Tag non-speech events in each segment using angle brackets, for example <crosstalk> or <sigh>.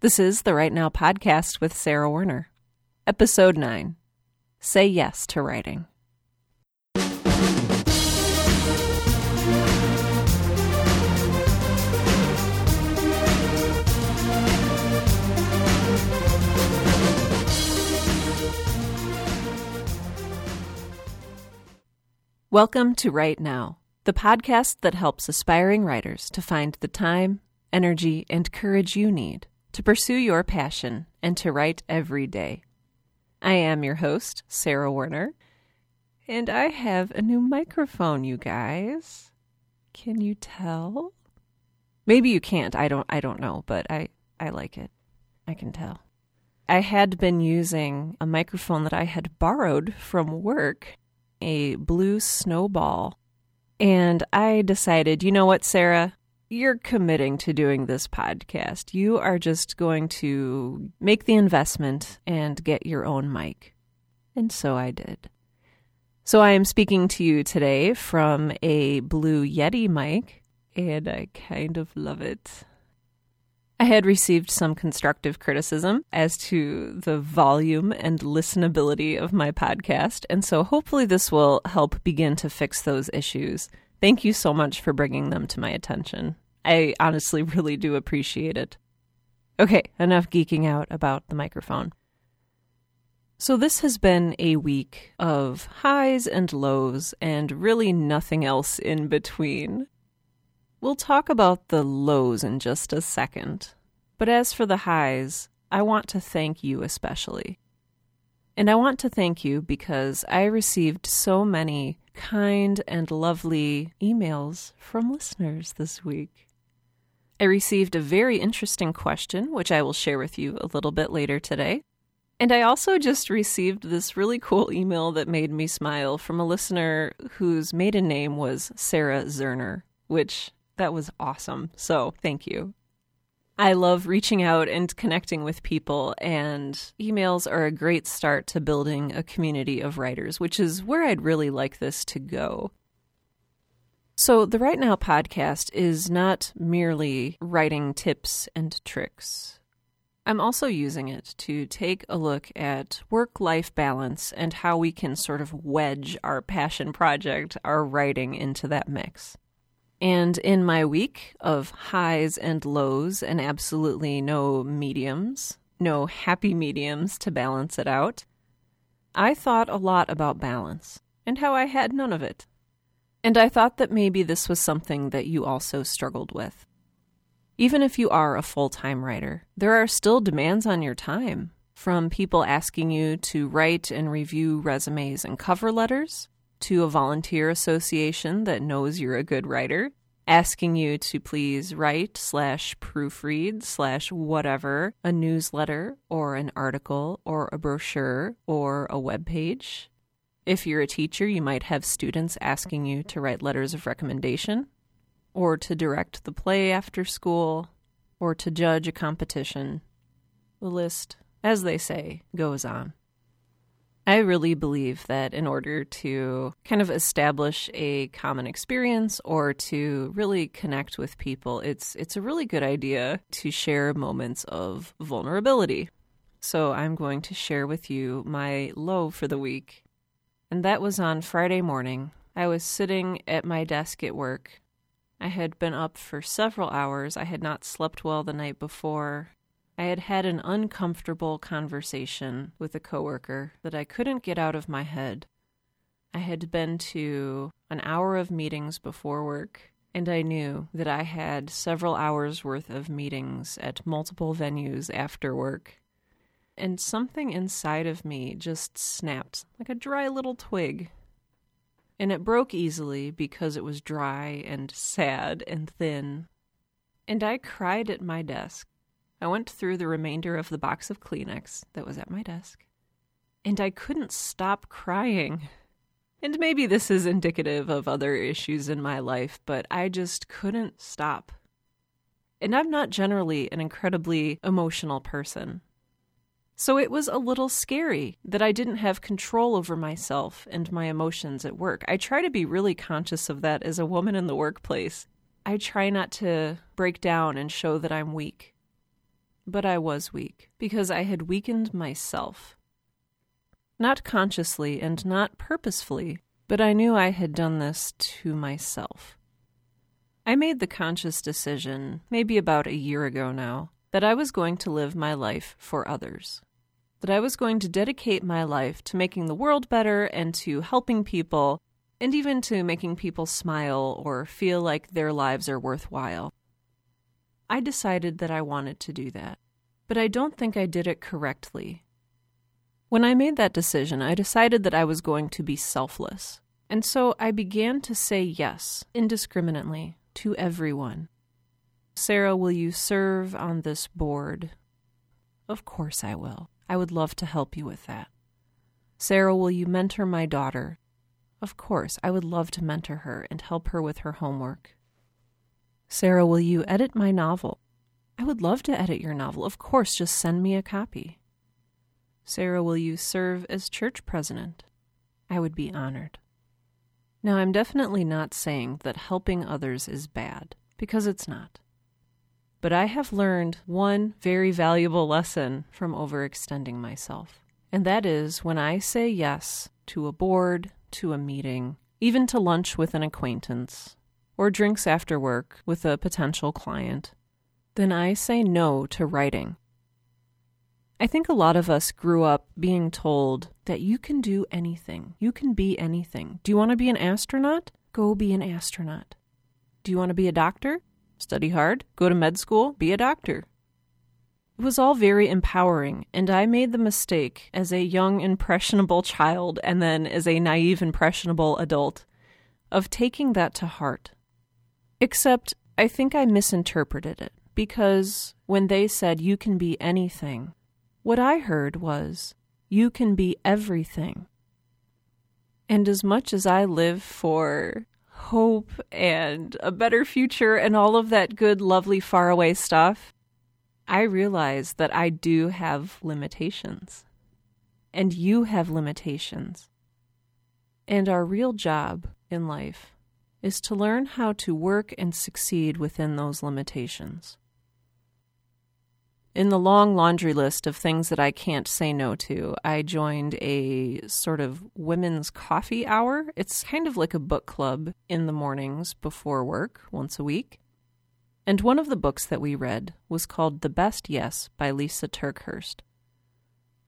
This is the Write Now podcast with Sarah Werner. Episode 9 Say Yes to Writing. Welcome to Write Now, the podcast that helps aspiring writers to find the time, energy, and courage you need to pursue your passion and to write every day. I am your host, Sarah Werner, and I have a new microphone, you guys. Can you tell? Maybe you can't. I don't I don't know, but I I like it. I can tell. I had been using a microphone that I had borrowed from work, a blue snowball. And I decided, you know what, Sarah? You're committing to doing this podcast. You are just going to make the investment and get your own mic. And so I did. So I am speaking to you today from a Blue Yeti mic, and I kind of love it. I had received some constructive criticism as to the volume and listenability of my podcast, and so hopefully this will help begin to fix those issues. Thank you so much for bringing them to my attention. I honestly <laughs> really do appreciate it. Okay, enough geeking out about the microphone. So, this has been a week of highs and lows, and really nothing else in between. We'll talk about the lows in just a second. But as for the highs, I want to thank you especially. And I want to thank you because I received so many kind and lovely emails from listeners this week. I received a very interesting question, which I will share with you a little bit later today. And I also just received this really cool email that made me smile from a listener whose maiden name was Sarah Zerner, which that was awesome. So thank you. I love reaching out and connecting with people, and emails are a great start to building a community of writers, which is where I'd really like this to go. So, the Write Now podcast is not merely writing tips and tricks. I'm also using it to take a look at work life balance and how we can sort of wedge our passion project, our writing, into that mix. And in my week of highs and lows and absolutely no mediums, no happy mediums to balance it out, I thought a lot about balance and how I had none of it. And I thought that maybe this was something that you also struggled with. Even if you are a full time writer, there are still demands on your time from people asking you to write and review resumes and cover letters to a volunteer association that knows you're a good writer, asking you to please write slash proofread slash whatever a newsletter or an article or a brochure or a web page. If you're a teacher, you might have students asking you to write letters of recommendation or to direct the play after school or to judge a competition. The list, as they say, goes on. I really believe that in order to kind of establish a common experience or to really connect with people, it's it's a really good idea to share moments of vulnerability. So I'm going to share with you my low for the week. And that was on Friday morning. I was sitting at my desk at work. I had been up for several hours. I had not slept well the night before, I had had an uncomfortable conversation with a coworker that I couldn't get out of my head. I had been to an hour of meetings before work, and I knew that I had several hours worth of meetings at multiple venues after work. And something inside of me just snapped like a dry little twig. And it broke easily because it was dry and sad and thin. And I cried at my desk I went through the remainder of the box of Kleenex that was at my desk, and I couldn't stop crying. And maybe this is indicative of other issues in my life, but I just couldn't stop. And I'm not generally an incredibly emotional person. So it was a little scary that I didn't have control over myself and my emotions at work. I try to be really conscious of that as a woman in the workplace. I try not to break down and show that I'm weak. But I was weak because I had weakened myself. Not consciously and not purposefully, but I knew I had done this to myself. I made the conscious decision, maybe about a year ago now, that I was going to live my life for others. That I was going to dedicate my life to making the world better and to helping people, and even to making people smile or feel like their lives are worthwhile. I decided that I wanted to do that, but I don't think I did it correctly. When I made that decision, I decided that I was going to be selfless, and so I began to say yes indiscriminately to everyone. Sarah, will you serve on this board? Of course I will. I would love to help you with that. Sarah, will you mentor my daughter? Of course, I would love to mentor her and help her with her homework. Sarah, will you edit my novel? I would love to edit your novel. Of course, just send me a copy. Sarah, will you serve as church president? I would be honored. Now, I'm definitely not saying that helping others is bad, because it's not. But I have learned one very valuable lesson from overextending myself. And that is when I say yes to a board, to a meeting, even to lunch with an acquaintance, or drinks after work with a potential client, then I say no to writing. I think a lot of us grew up being told that you can do anything, you can be anything. Do you want to be an astronaut? Go be an astronaut. Do you want to be a doctor? Study hard, go to med school, be a doctor. It was all very empowering, and I made the mistake as a young, impressionable child and then as a naive, impressionable adult of taking that to heart. Except, I think I misinterpreted it because when they said you can be anything, what I heard was you can be everything. And as much as I live for hope and a better future and all of that good, lovely, faraway stuff, I realize that I do have limitations. And you have limitations. And our real job in life is to learn how to work and succeed within those limitations. In the long laundry list of things that I can't say no to, I joined a sort of women's coffee hour. It's kind of like a book club in the mornings before work, once a week. And one of the books that we read was called The Best Yes by Lisa TerKeurst.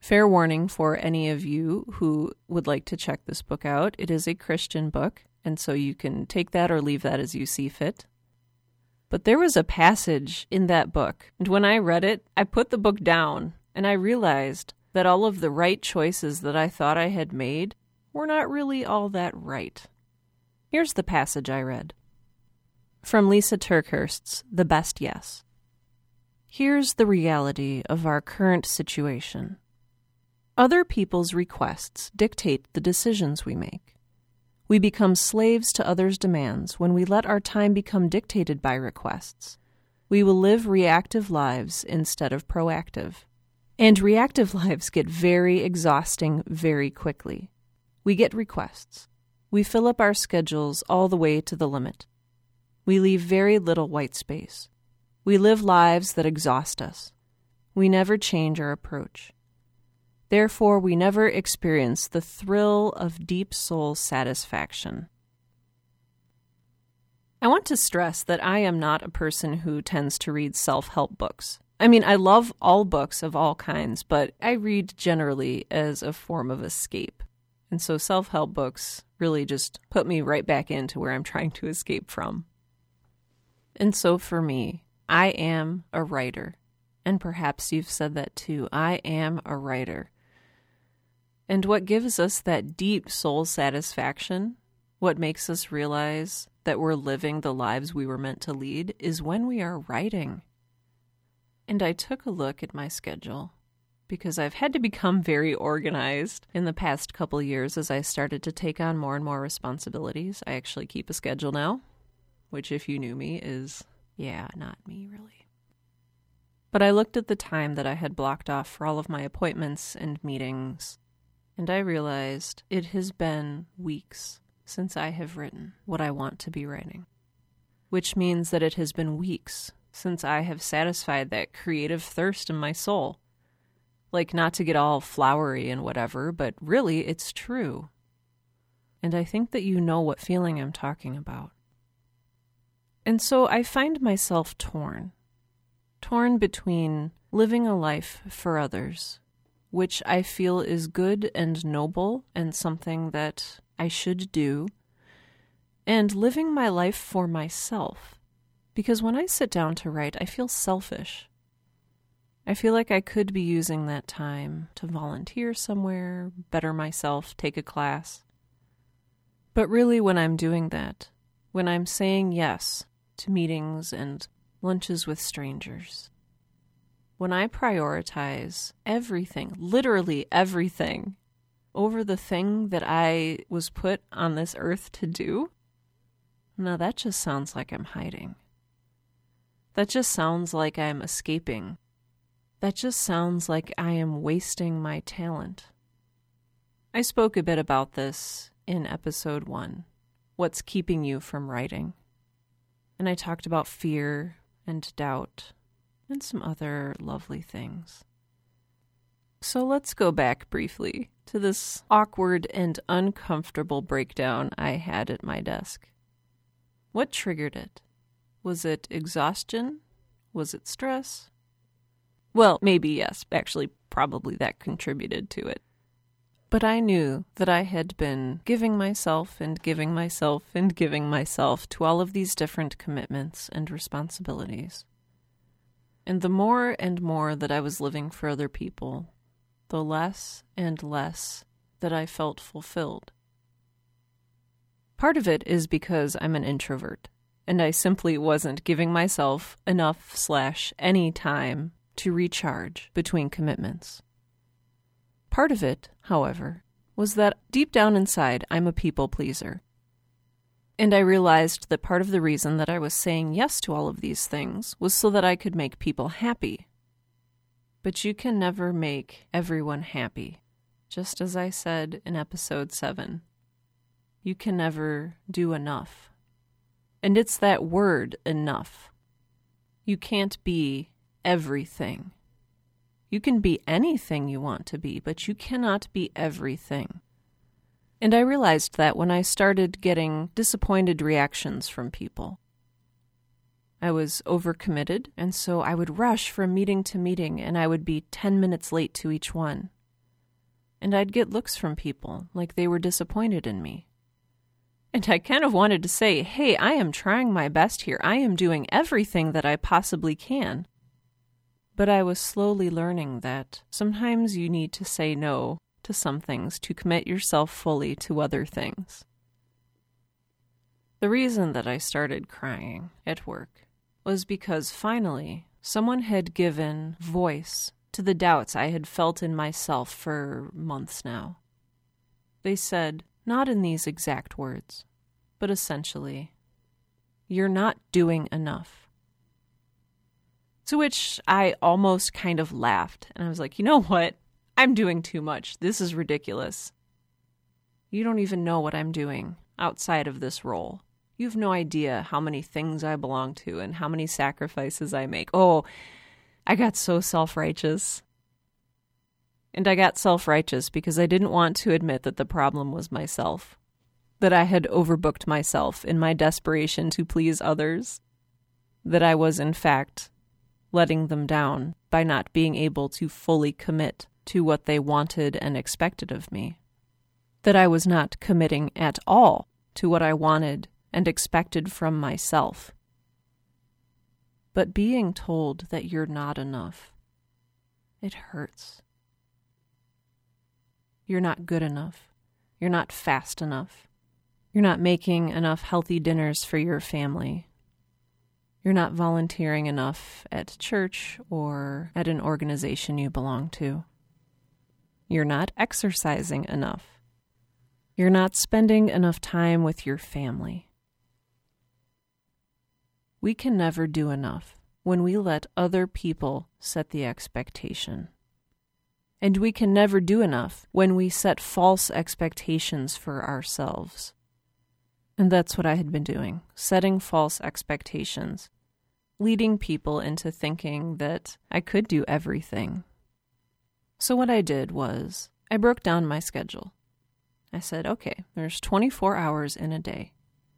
Fair warning for any of you who would like to check this book out it is a Christian book, and so you can take that or leave that as you see fit. But there was a passage in that book, and when I read it, I put the book down and I realized that all of the right choices that I thought I had made were not really all that right. Here's the passage I read from Lisa TerKeurst's The Best Yes. Here's the reality of our current situation. Other people's requests dictate the decisions we make. We become slaves to others' demands when we let our time become dictated by requests. We will live reactive lives instead of proactive. And reactive <laughs> lives get very exhausting very quickly. We get requests. We fill up our schedules all the way to the limit. We leave very little white space. We live lives that exhaust us. We never change our approach. Therefore, we never experience the thrill of deep soul satisfaction. I want to stress that I am not a person who tends to read self help books. I mean, I love all books of all kinds, but I read generally as a form of escape. And so self help books really just put me right back into where I'm trying to escape from. And so for me, I am a writer. And perhaps you've said that too. I am a writer. And what gives us that deep soul satisfaction, what makes us realize that we're living the lives we were meant to lead, is when we are writing. And I took a look at my schedule because I've had to become <laughs> very organized in the past couple years as I started to take on more and more responsibilities. I actually keep a schedule now, which, if you knew me, is, yeah, not me really. But I looked at the time that I had blocked off for all of my appointments and meetings and I realized it has been weeks since I have written what I want to be writing, which means that it has been weeks since I have satisfied that creative thirst in my soul. Like, not to get all flowery and whatever, but really, it's true. And I think that you know what feeling I'm talking about. And so I find myself torn. Torn between living a life for others, which I feel is good and noble and something that I should do, and living my life for myself. Because when I sit down to write, I feel selfish. I feel like I could be using that time to volunteer somewhere, better myself, take a class. But really, when I'm doing that, when I'm saying yes to meetings and lunches with strangers, when I prioritize everything, literally everything, over the thing that I was put on this earth to do, now that just sounds like I'm hiding. That just sounds like I'm escaping. That just sounds like I am wasting my talent. I spoke a bit about this in episode one What's Keeping You from Writing? And I talked about fear and doubt and some other lovely things. So let's go back briefly to this awkward and uncomfortable breakdown I had at my desk. What triggered it? Was it exhaustion? Was it stress? Well, maybe yes. Actually, probably that contributed to it. But I knew that I had been giving myself and giving myself and giving myself to all of these different commitments and responsibilities. And the more and more that I was living for other people, the less and less that I felt fulfilled. Part of it is because I'm an introvert, and I simply wasn't giving myself enough slash any time to recharge between commitments. Part of it, however, was that deep down inside I'm a people pleaser. And I realized that part of the reason that I was saying yes to all of these things was so that I could make people happy. But you can never make everyone happy, just as I said in episode 7. You can never do enough. And it's that word, enough. You can't be everything. You can be anything you want to be, but you cannot be everything. And I realized that when I started getting disappointed reactions from people. I was overcommitted, and so I would rush from meeting to meeting, and I would be 10 minutes late to each one. And I'd get looks from people like they were disappointed in me. And I kind of wanted to say, hey, I am trying my best here. I am doing everything that I possibly can. But I was slowly learning that sometimes you need to say no to some things to commit yourself fully to other things. The reason that I started crying at work was because finally someone had given voice to the doubts I had felt in myself for months now. They said, not in these exact words, but essentially, you're not doing enough. To which I almost kind of laughed, and I was like, you know what? I'm doing too much. This is ridiculous. You don't even know what I'm doing outside of this role. You have no idea how many things I belong to and how many sacrifices I make. Oh, I got so self righteous. And I got self righteous because I didn't want to admit that the problem was myself, that I had overbooked myself in my desperation to please others, that I was, in fact, letting them down by not being able to fully commit to what they wanted and expected of me. That I was not committing at all to what I wanted and expected from myself. But being told that you're not enough, it hurts. You're not good enough. You're not fast enough. You're not making enough healthy dinners for your family. You're not volunteering enough at church or at an organization you belong to. You're not exercising enough. You're not spending enough time with your family. We can never do enough when we let other people set the expectation. And we can never do enough when we set false expectations for ourselves. And that's what I had been doing setting false expectations, leading people into thinking that I could do everything. So, what I did was I broke down my schedule. I said, okay, there's 24 hours in a day.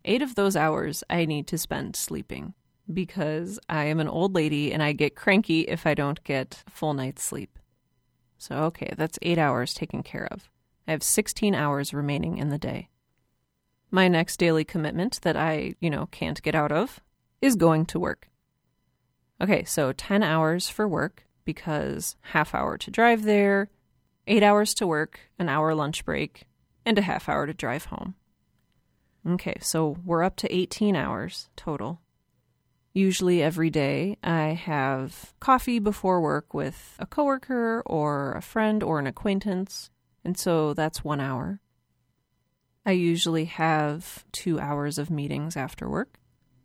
Eight of those hours I need to spend sleeping because I am an old lady and I get cranky if I don't get full night's sleep. So, okay, that's eight hours taken care of. I have 16 hours remaining in the day. My next daily commitment that I, you know, can't get out of is going to work. Okay, so 10 hours for work because half hour to drive there, 8 hours to work, an hour lunch break, and a half hour to drive home. Okay, so we're up to 18 hours total. Usually every day I have coffee before work with a coworker or a friend or an acquaintance, and so that's 1 hour. I usually have 2 hours of meetings after work.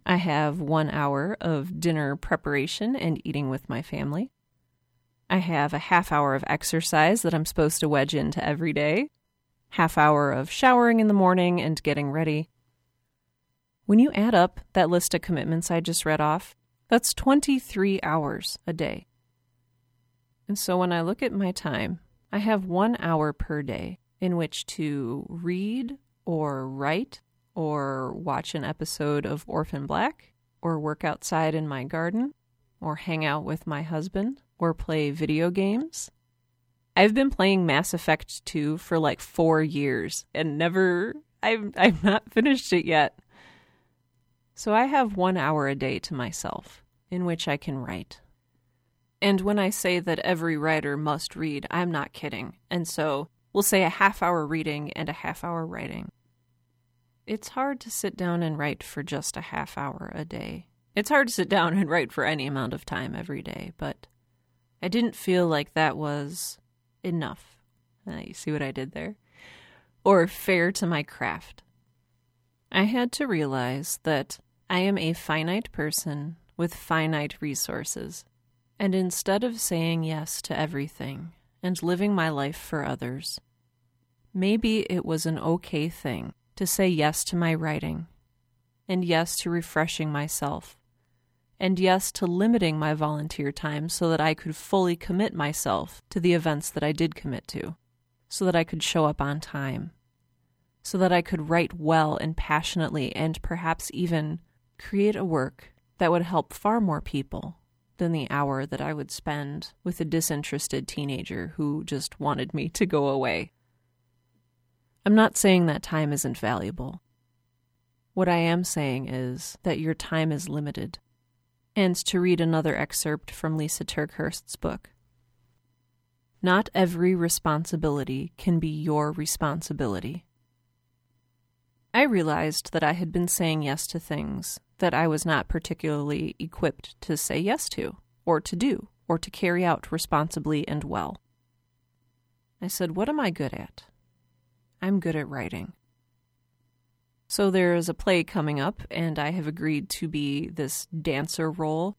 I have 1 hour of dinner preparation and eating with my family. I have a half hour of exercise that I'm supposed to wedge into every day, half hour of showering in the morning and getting ready, when you add up that list of commitments I just read off, that's 23 hours a day. And so when I look at my time, I have one hour per day in which to read or write or watch an episode of Orphan Black or work outside in my garden or hang out with my husband or play video games. I've been playing Mass Effect 2 for like 4 years and never I've I've not <laughs> finished it yet. So I have one hour a day to myself in which I can write. And when I say that every writer must read, I'm not kidding. And so we'll say a half hour reading and a half hour writing. It's hard to sit down and write for just a half hour a day. It's hard to sit down and write for any amount of time every day, but I didn't feel like that was enough. Uh, you see what I did there? Or fair to my craft. I had to realize that I am a finite person with finite resources, and instead of saying yes to everything and living my life for others, maybe it was an okay thing to say yes to my writing, and yes to refreshing myself, and yes to limiting my volunteer time so that I could fully commit myself to the events that I did commit to, so that I could show up on time, so that I could write well and passionately and perhaps even create a work that would help far more people than the hour that I would spend with a disinterested teenager who just wanted me to go away. I'm not saying that time isn't valuable. What I am saying is that your time is limited. And to read another excerpt from Lisa TerKeurst's book Not every responsibility can be your responsibility. I realized that I had been saying yes to things that I was not particularly equipped to say yes to, or to do, or to carry out responsibly and well. I said, What am I good at? I'm good at writing. So there is a play coming up, and I have agreed to be this dancer role.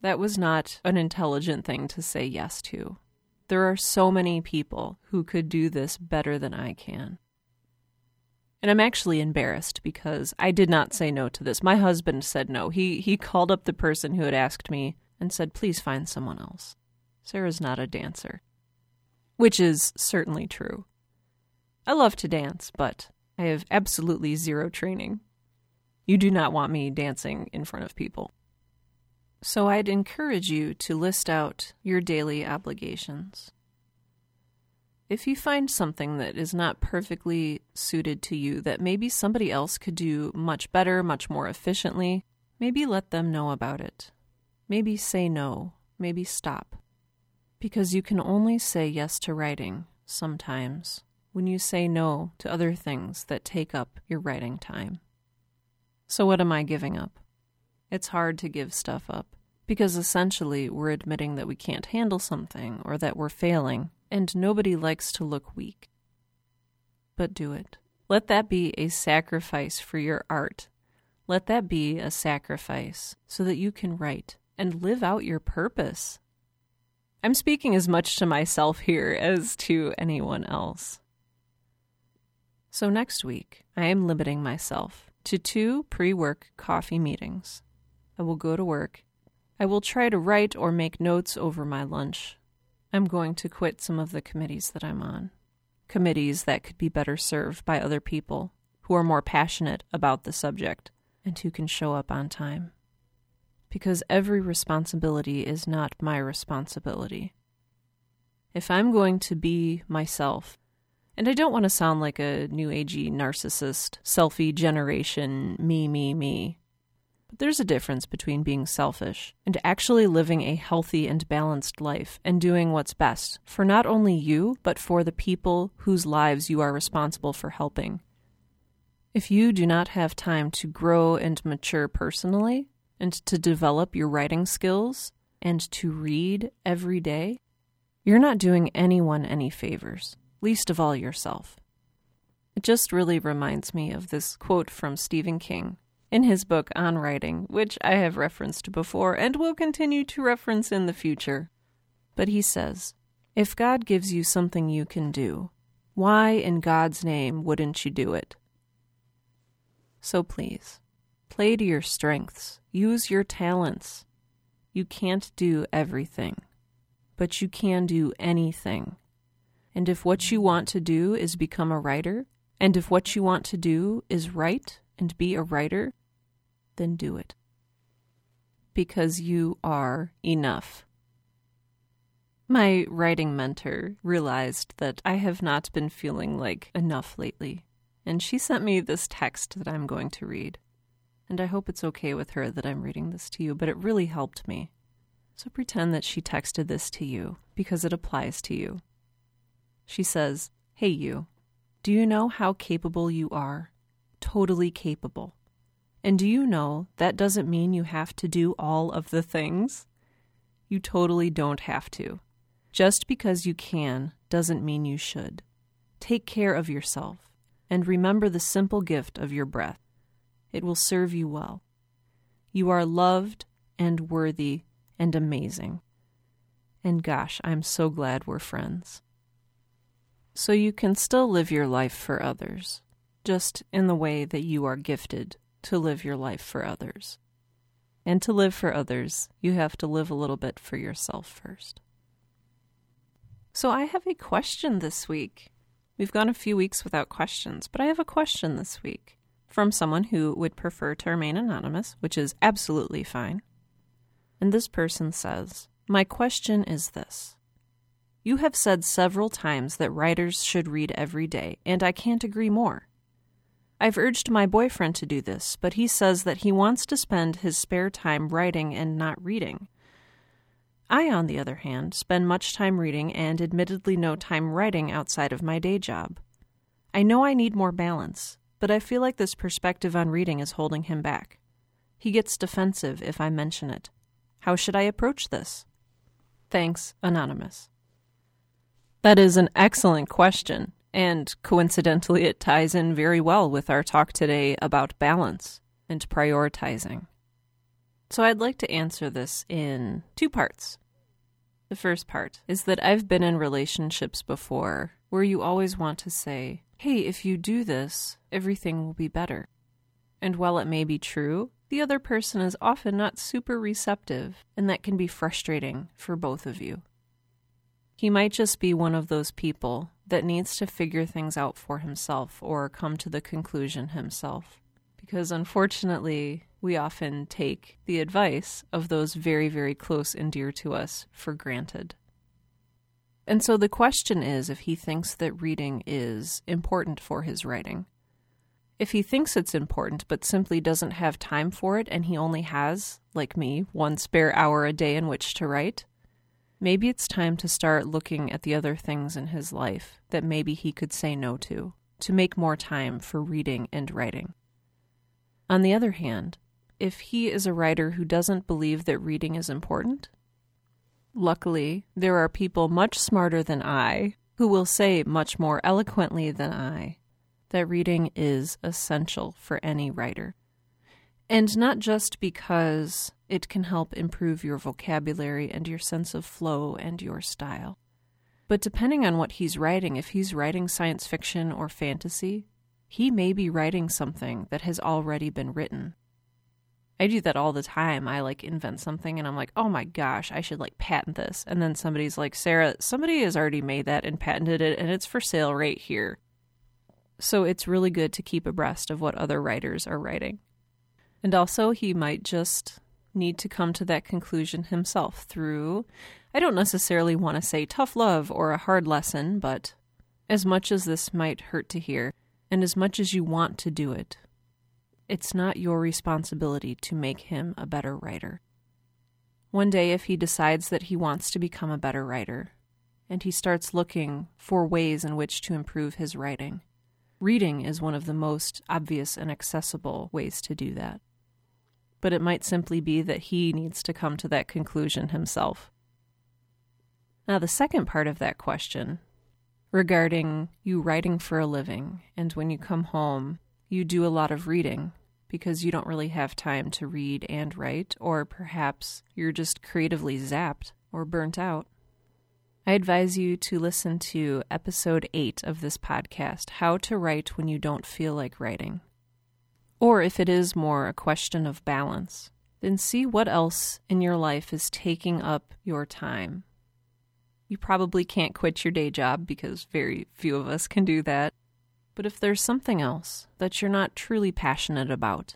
That was not an intelligent thing to say yes to. There are so many people who could do this better than I can. And I'm actually embarrassed because I did not say no to this. My husband said no. He he called up the person who had asked me and said, "Please find someone else. Sarah's not a dancer." Which is certainly true. I love to dance, but I have absolutely zero training. You do not want me dancing in front of people. So I'd encourage you to list out your daily obligations. If you find something that is not perfectly suited to you that maybe somebody else could do much better, much more efficiently, maybe let them know about it. Maybe say no, maybe stop. Because you can only say yes to writing sometimes when you say no to other things that take up your writing time. So, what am I giving up? It's hard to give stuff up because essentially we're admitting that we can't handle something or that we're failing and nobody likes to look weak. But do it. Let that be a sacrifice for your art. Let that be a sacrifice so that you can write and live out your purpose. I'm speaking as much to myself here as to anyone else. So, next week, I am limiting myself to two pre work coffee meetings. I will go to work I will try to write or make notes over my lunch. I'm going to quit some of the committees that I'm on. Committees that could be better served by other people who are more passionate about the subject and who can show up on time. Because every responsibility is not my responsibility. If I'm going to be myself, and I don't want to sound like a new agey narcissist, selfie generation, me, me, me. But there's a difference between being selfish and actually living a healthy and balanced life and doing what's best for not only you, but for the people whose lives you are responsible for helping. If you do not have time to grow and mature personally, and to develop your writing skills, and to read every day, you're not doing anyone any favors, least of all yourself. It just really reminds me of this quote from Stephen King in his book on writing, which I have referenced before and will continue to reference in the future. But he says, If God gives you something you can do, why in God's name wouldn't you do it? So please, play to your strengths, use your talents. You can't do everything, but you can do anything. And if what you want to do is become a writer, and if what you want to do is write and be a writer, then do it. Because you are enough. My writing mentor realized that I have not been feeling like enough lately, and she sent me this text that I'm going to read. And I hope it's okay with her that I'm reading this to you, but it really helped me. So pretend that she texted this to you because it applies to you. She says, Hey, you, do you know how capable you are? Totally capable. And do you know that doesn't mean you have to do all of the things? You totally don't have to. Just because you can doesn't mean you should. Take care of yourself and remember the simple gift of your breath. It will serve you well. You are loved and worthy and amazing. And gosh, I'm so glad we're friends. So you can still live your life for others, just in the way that you are gifted to live your life for others. And to live for others, you have to live a little bit for yourself first. So I have a question this week. We've gone a few weeks without questions, but I have a question this week from someone who would prefer to remain anonymous, which is absolutely fine. And this person says, My question is this. You have said several times that writers should read every day, and I can't agree more. I've urged my boyfriend to do this, but he says that he wants to spend his spare time writing and not reading. I, on the other hand, spend much time reading and admittedly no time writing outside of my day job. I know I need more balance, but I feel like this perspective on reading is holding him back. He gets defensive if I mention it. How should I approach this? Thanks, Anonymous. That is an excellent question, and coincidentally, it ties in very well with our talk today about balance and prioritizing. So, I'd like to answer this in two parts. The first part is that I've been in relationships before where you always want to say, hey, if you do this, everything will be better. And while it may be true, the other person is often not super receptive, and that can be frustrating for both of you. He might just be one of those people that needs to figure things out for himself or come to the conclusion himself. Because unfortunately, we often take the advice of those very, very close and dear to us for granted. And so the question is if he thinks that reading is important for his writing. If he thinks it's important but simply doesn't have time for it and he only has, like me, one spare hour a day in which to write, maybe it's time to start looking at the other things in his life that maybe he could say no to, to make more time for reading and writing. On the other hand, if he is a writer who doesn't believe that reading is important, luckily, there are people much smarter than I who will say much more eloquently than I that reading is essential for any writer. And not just because it can help improve your vocabulary and your sense of flow and your style, but depending on what he's writing, if he's writing science fiction or fantasy, he may be writing something that has already been written. I do that all the time. I like invent something and I'm like, oh my gosh, I should like patent this. And then somebody's like, Sarah, somebody has already made that and patented it and it's for sale right here. So it's really good to keep abreast of what other writers are writing. And also, he might just need to come to that conclusion himself through, I don't necessarily want to say tough love or a hard lesson, but as much as this might hurt to hear, and as much as you want to do it, it's not your responsibility to make him a better writer. One day, if he decides that he wants to become a better writer, and he starts looking for ways in which to improve his writing, reading is one of the most obvious and accessible ways to do that. But it might simply be that he needs to come to that conclusion himself. Now, the second part of that question regarding you writing for a living, and when you come home, you do a lot of reading because you don't really have time to read and write, or perhaps you're just creatively zapped or burnt out. I advise you to listen to episode 8 of this podcast, How to Write When You Don't Feel Like Writing. Or if it is more a question of balance, then see what else in your life is taking up your time. You probably can't quit your day job because very few of us can do that. But if there's something else that you're not truly passionate about,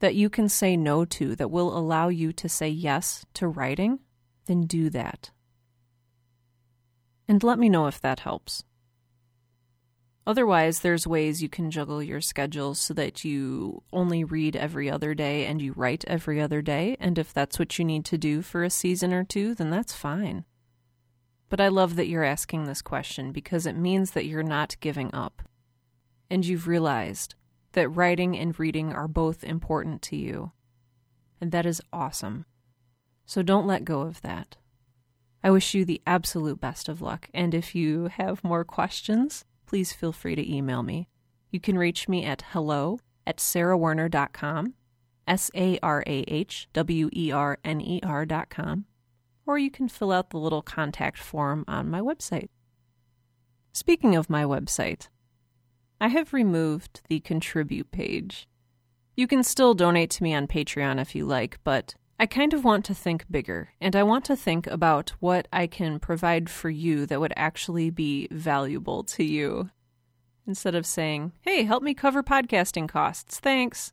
that you can say no to, that will allow you to say yes to writing, then do that. And let me know if that helps. Otherwise, there's ways you can juggle your schedule so that you only read every other day and you write every other day. And if that's what you need to do for a season or two, then that's fine. But I love that you're asking this question because it means that you're not giving up and you've realized that writing and reading are both important to you. And that is awesome. So don't let go of that. I wish you the absolute best of luck, and if you have more questions, please feel free to email me. You can reach me at hello at sarahwerner.com, S A R A H W E R N E R.com, or you can fill out the little contact form on my website. Speaking of my website, I have removed the contribute page. You can still donate to me on Patreon if you like, but I kind of want to think bigger, and I want to think about what I can provide for you that would actually be valuable to you. Instead of saying, hey, help me cover podcasting costs, thanks.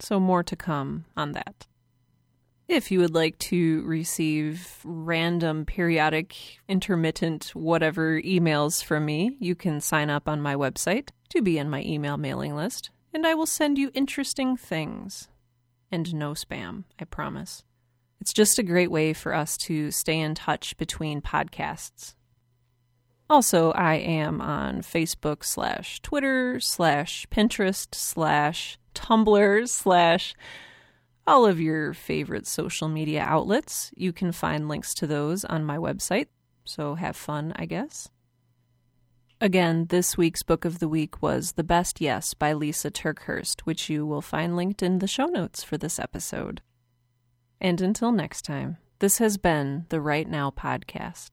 So, more to come on that. If you would like to receive random, periodic, intermittent, whatever emails from me, you can sign up on my website to be in my email mailing list, and I will send you interesting things. And no spam, I promise. It's just a great way for us to stay in touch between podcasts. Also, I am on Facebook slash Twitter slash Pinterest slash Tumblr slash all of your favorite social media outlets. You can find links to those on my website, so have fun, I guess. Again, this week's book of the week was The Best Yes by Lisa TerKeurst, which you will find linked in the show notes for this episode. And until next time, this has been the Write Now Podcast,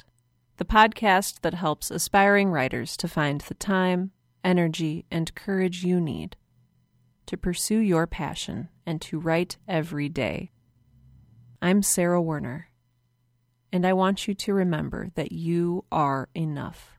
the podcast that helps aspiring writers to find the time, energy, and courage you need to pursue your passion and to write every day. I'm Sarah Werner, and I want you to remember that you are enough.